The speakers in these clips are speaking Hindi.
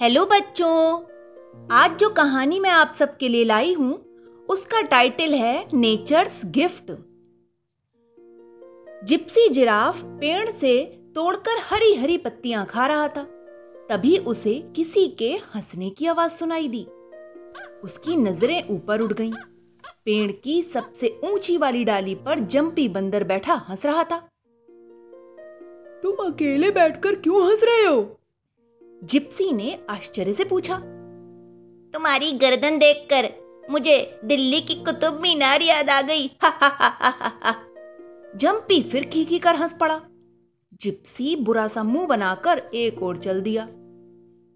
हेलो बच्चों, आज जो कहानी मैं आप सबके लिए लाई हूँ, उसका टाइटल है नेचर्स गिफ्ट जिप्सी जिराफ पेड़ से तोड़कर हरी हरी पत्तियाँ खा रहा था, तभी उसे किसी के हंसने की आवाज़ सुनाई दी। उसकी नज़रें ऊपर उड़ गईं। पेड़ की सबसे ऊँची वाली डाली पर जंपी बंदर बैठा हंस रहा था। तुम अकेले बैठकर क्यों हंस रहे हो? जिप्सी ने आश्चर्य से पूछा तुम्हारी गर्दन देखकर मुझे दिल्ली की कुतुब मीनार याद आ गई। हा हा हा हा हा जंपी फिर खीखी कर हंस पड़ा। जिप्सी बुरा सा मुँह बनाकर एक ओर चल दिया।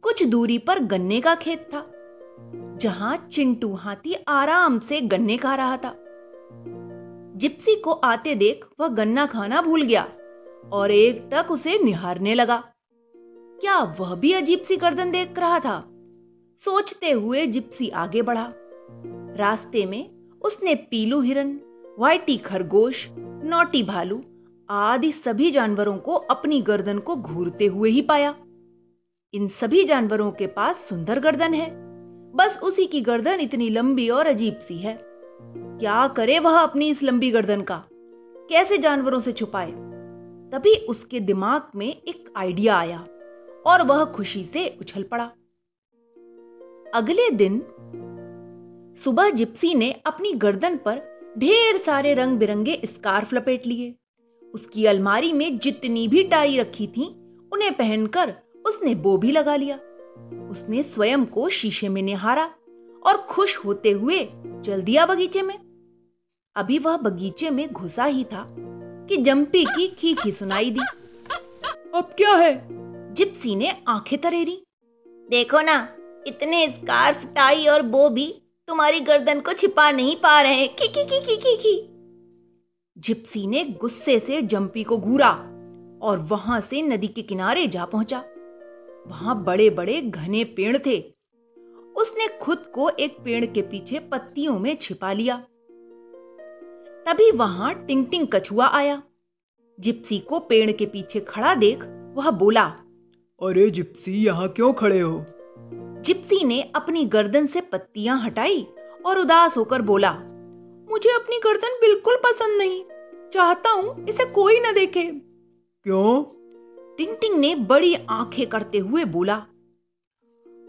कुछ दूरी पर गन्ने का खेत था जहाँ चिंटू हाथी आराम से गन्ने खा रहा था। जिप्सी को आते देख वह गन्ना खाना भूल गया और एक टक उसे निहारने लगा। क्या वह भी अजीब सी गर्दन देख रहा था? सोचते हुए जिप्सी आगे बढ़ा। रास्ते में उसने पीलू हिरन, वाइटी खरगोश, नोटी भालू आदि सभी जानवरों को अपनी गर्दन को घूरते हुए ही पाया। इन सभी जानवरों के पास सुंदर गर्दन है। बस उसी की गर्दन इतनी लंबी और अजीब सी है। क्या करे वह अपनी इस लंबी गर्दन का? कैसे जानवरों से छुपाए? तभी उसके दिमाग में एक आइडिया आया। और वह खुशी से उछल पड़ा। अगले दिन सुबह जिप्सी ने अपनी गर्दन पर ढेर सारे रंग बिरंगे स्कार्फ लपेट लिए। उसकी अलमारी में जितनी भी टाई रखी थी, उन्हें पहनकर उसने बो भी लगा लिया। उसने स्वयं को शीशे में निहारा और खुश होते हुए चल दिया बगीचे में। अभी वह बगीचे में घुसा ही था कि जंपी की खीखी सुनाई दी। अब क्या है? जिप्सी ने आँखें तरेरी। देखो ना इतने स्कार्फ टाई और बो भी तुम्हारी गर्दन को छिपा नहीं पा रहे की की की की की की। जिप्सी ने गुस्से से जंपी को घूरा और वहाँ से नदी के किनारे जा पहुँचा। वहाँ बड़े बड़े घने पेड़ थे। उसने खुद को एक पेड़ के पीछे पत्तियों में छिपा लिया। तभी वहाँ टिंग टिंग कछुआ आया। जिप्सी को पेड़ के पीछे खड़ा देख वह बोला अरे जिप्सी यहाँ क्यों खड़े हो? जिप्सी ने अपनी गर्दन से पत्तियाँ हटाई और उदास होकर बोला मुझे अपनी गर्दन बिल्कुल पसंद नहीं। चाहता हूँ इसे कोई न देखे। क्यों? टिंग ने बड़ी आँखें करते हुए बोला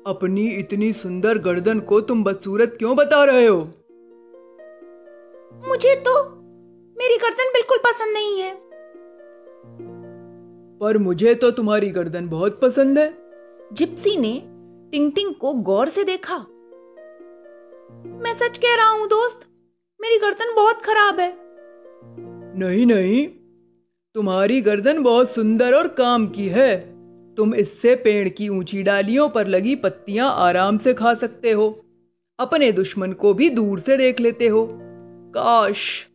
अपनी इतनी सुंदर गर्दन को तुम बदसूरत क्यों बता रहे हो? मुझे तो मेरी गर्दन बिल्कुल पसंद नहीं है। पर मुझे तो तुम्हारी गर्दन बहुत पसंद है। जिप्सी ने टिंग टिंग को गौर से देखा। मैं सच कह रहा हूँ दोस्त मेरी गर्दन बहुत खराब है। नहीं नहीं तुम्हारी गर्दन बहुत सुंदर और काम की है। तुम इससे पेड़ की ऊँची डालियों पर लगी पत्तियाँ आराम से खा सकते हो। अपने दुश्मन को भी दूर से देख लेते हो। काश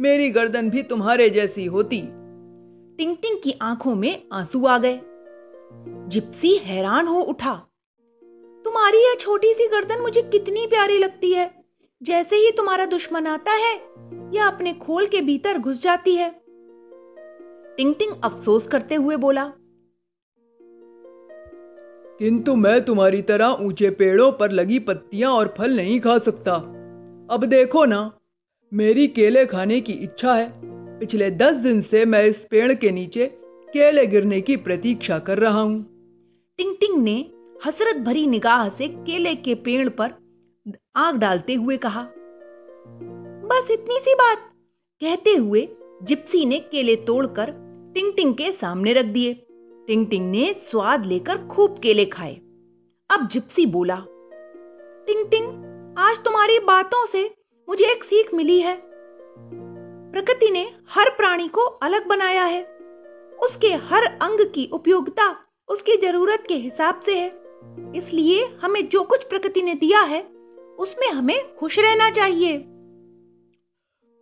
मेरी गर्दन भी तुम्हारे जैसी होती। टिंग टिंग की आँखों में आँसू आ गए। जिप्सी हैरान हो उठा। तुम्हारी यह छोटी सी गर्दन मुझे कितनी प्यारी लगती है। जैसे ही तुम्हारा दुश्मन आता है, यह अपने खोल के भीतर घुस जाती है। टिंग टिंग अफसोस करते हुए बोला, किंतु मैं तुम्हारी तरह ऊँचे पेड़ों पर लगी पत्तियाँ और फल नहीं खा सकता। अब देखो ना, मेरी केले खाने की इच्छा है। पिछले दस दिन से मैं इस पेड़ के नीचे केले गिरने की प्रतीक्षा कर रहा हूँ। टिंग टिंग ने हसरत भरी निगाह से केले के पेड़ पर आग डालते हुए कहा, बस इतनी सी बात। कहते हुए जिप्सी ने केले तोड़कर टिंग टिंग के सामने रख दिए। टिंग टिंग ने स्वाद लेकर खूब केले खाए। अब जिप्सी बोला टिंग टिंग आज तुम्हारी बातों से मुझे एक सीख मिली है। प्रकृति ने हर प्राणी को अलग बनाया है। उसके हर अंग की उपयोगिता उसकी ज़रूरत के हिसाब से है। इसलिए हमें जो कुछ प्रकृति ने दिया है उसमें हमें खुश रहना चाहिए।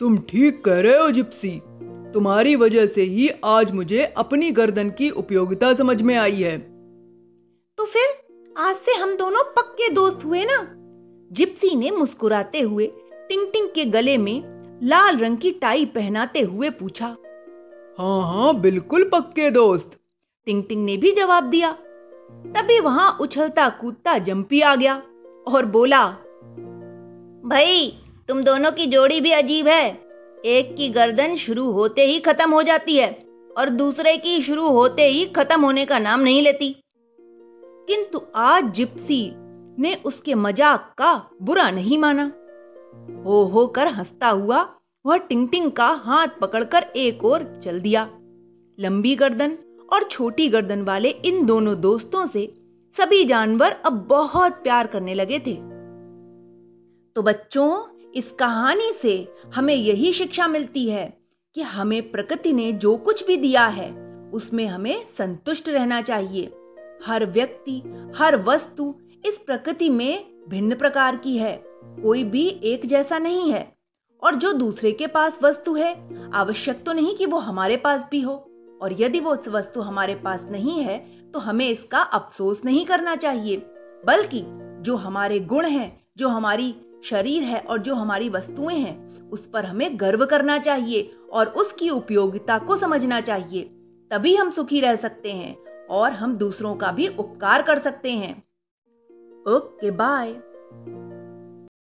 तुम ठीक कह रहे हो जिप्सी। तुम्हारी वजह से ही आज मुझे अपनी गर्दन की उपयोगिता समझ में आई है। तो फिर आज से हम दोनों पक्के दोस्त हुए ना? जिप्सी ने मुस्कुराते हुए टिंग टिंग के गले में लाल रंग की टाई पहनाते हुए पूछा हाँ हाँ बिल्कुल पक्के दोस्त टिंग टिंग ने भी जवाब दिया। तभी वहाँ उछलता कूदता जंपी आ गया और बोला, भाई, तुम दोनों की जोड़ी भी अजीब है। एक की गर्दन शुरू होते ही खत्म हो जाती है और दूसरे की शुरू होते ही खत्म होने का नाम नहीं लेती। किंतु आज जिप्सी ने उसके मज़ाक का बुरा नहीं माना। हो हो कर हंसता हुआ वह टिंग टिंग का हाथ पकड़कर एक और चल दिया। लंबी गर्दन और छोटी गर्दन वाले इन दोनों दोस्तों से सभी जानवर अब बहुत प्यार करने लगे थे। तो बच्चों, इस कहानी से हमें यही शिक्षा मिलती है कि हमें प्रकृति ने जो कुछ भी दिया है, उसमें हमें संतुष्ट रहना चाहिए। हर व्यक्ति, हर वस्तु इस प्रकृति में भिन्न प्रकार की है। कोई भी एक जैसा नहीं है। और जो दूसरे के पास वस्तु है, आवश्यक तो नहीं कि वो हमारे पास भी हो। और यदि वो वस्तु हमारे पास नहीं है तो हमें इसका अफसोस नहीं करना चाहिए। बल्कि जो हमारे गुण हैं, जो हमारी शरीर है और जो हमारी वस्तुएँ हैं, उस पर हमें गर्व करना चाहिए और उसकी उपयोगिता को समझना चाहिए। तभी हम सुखी रह सकते हैं और हम दूसरों का भी उपकार कर सकते हैं। Okay, bye.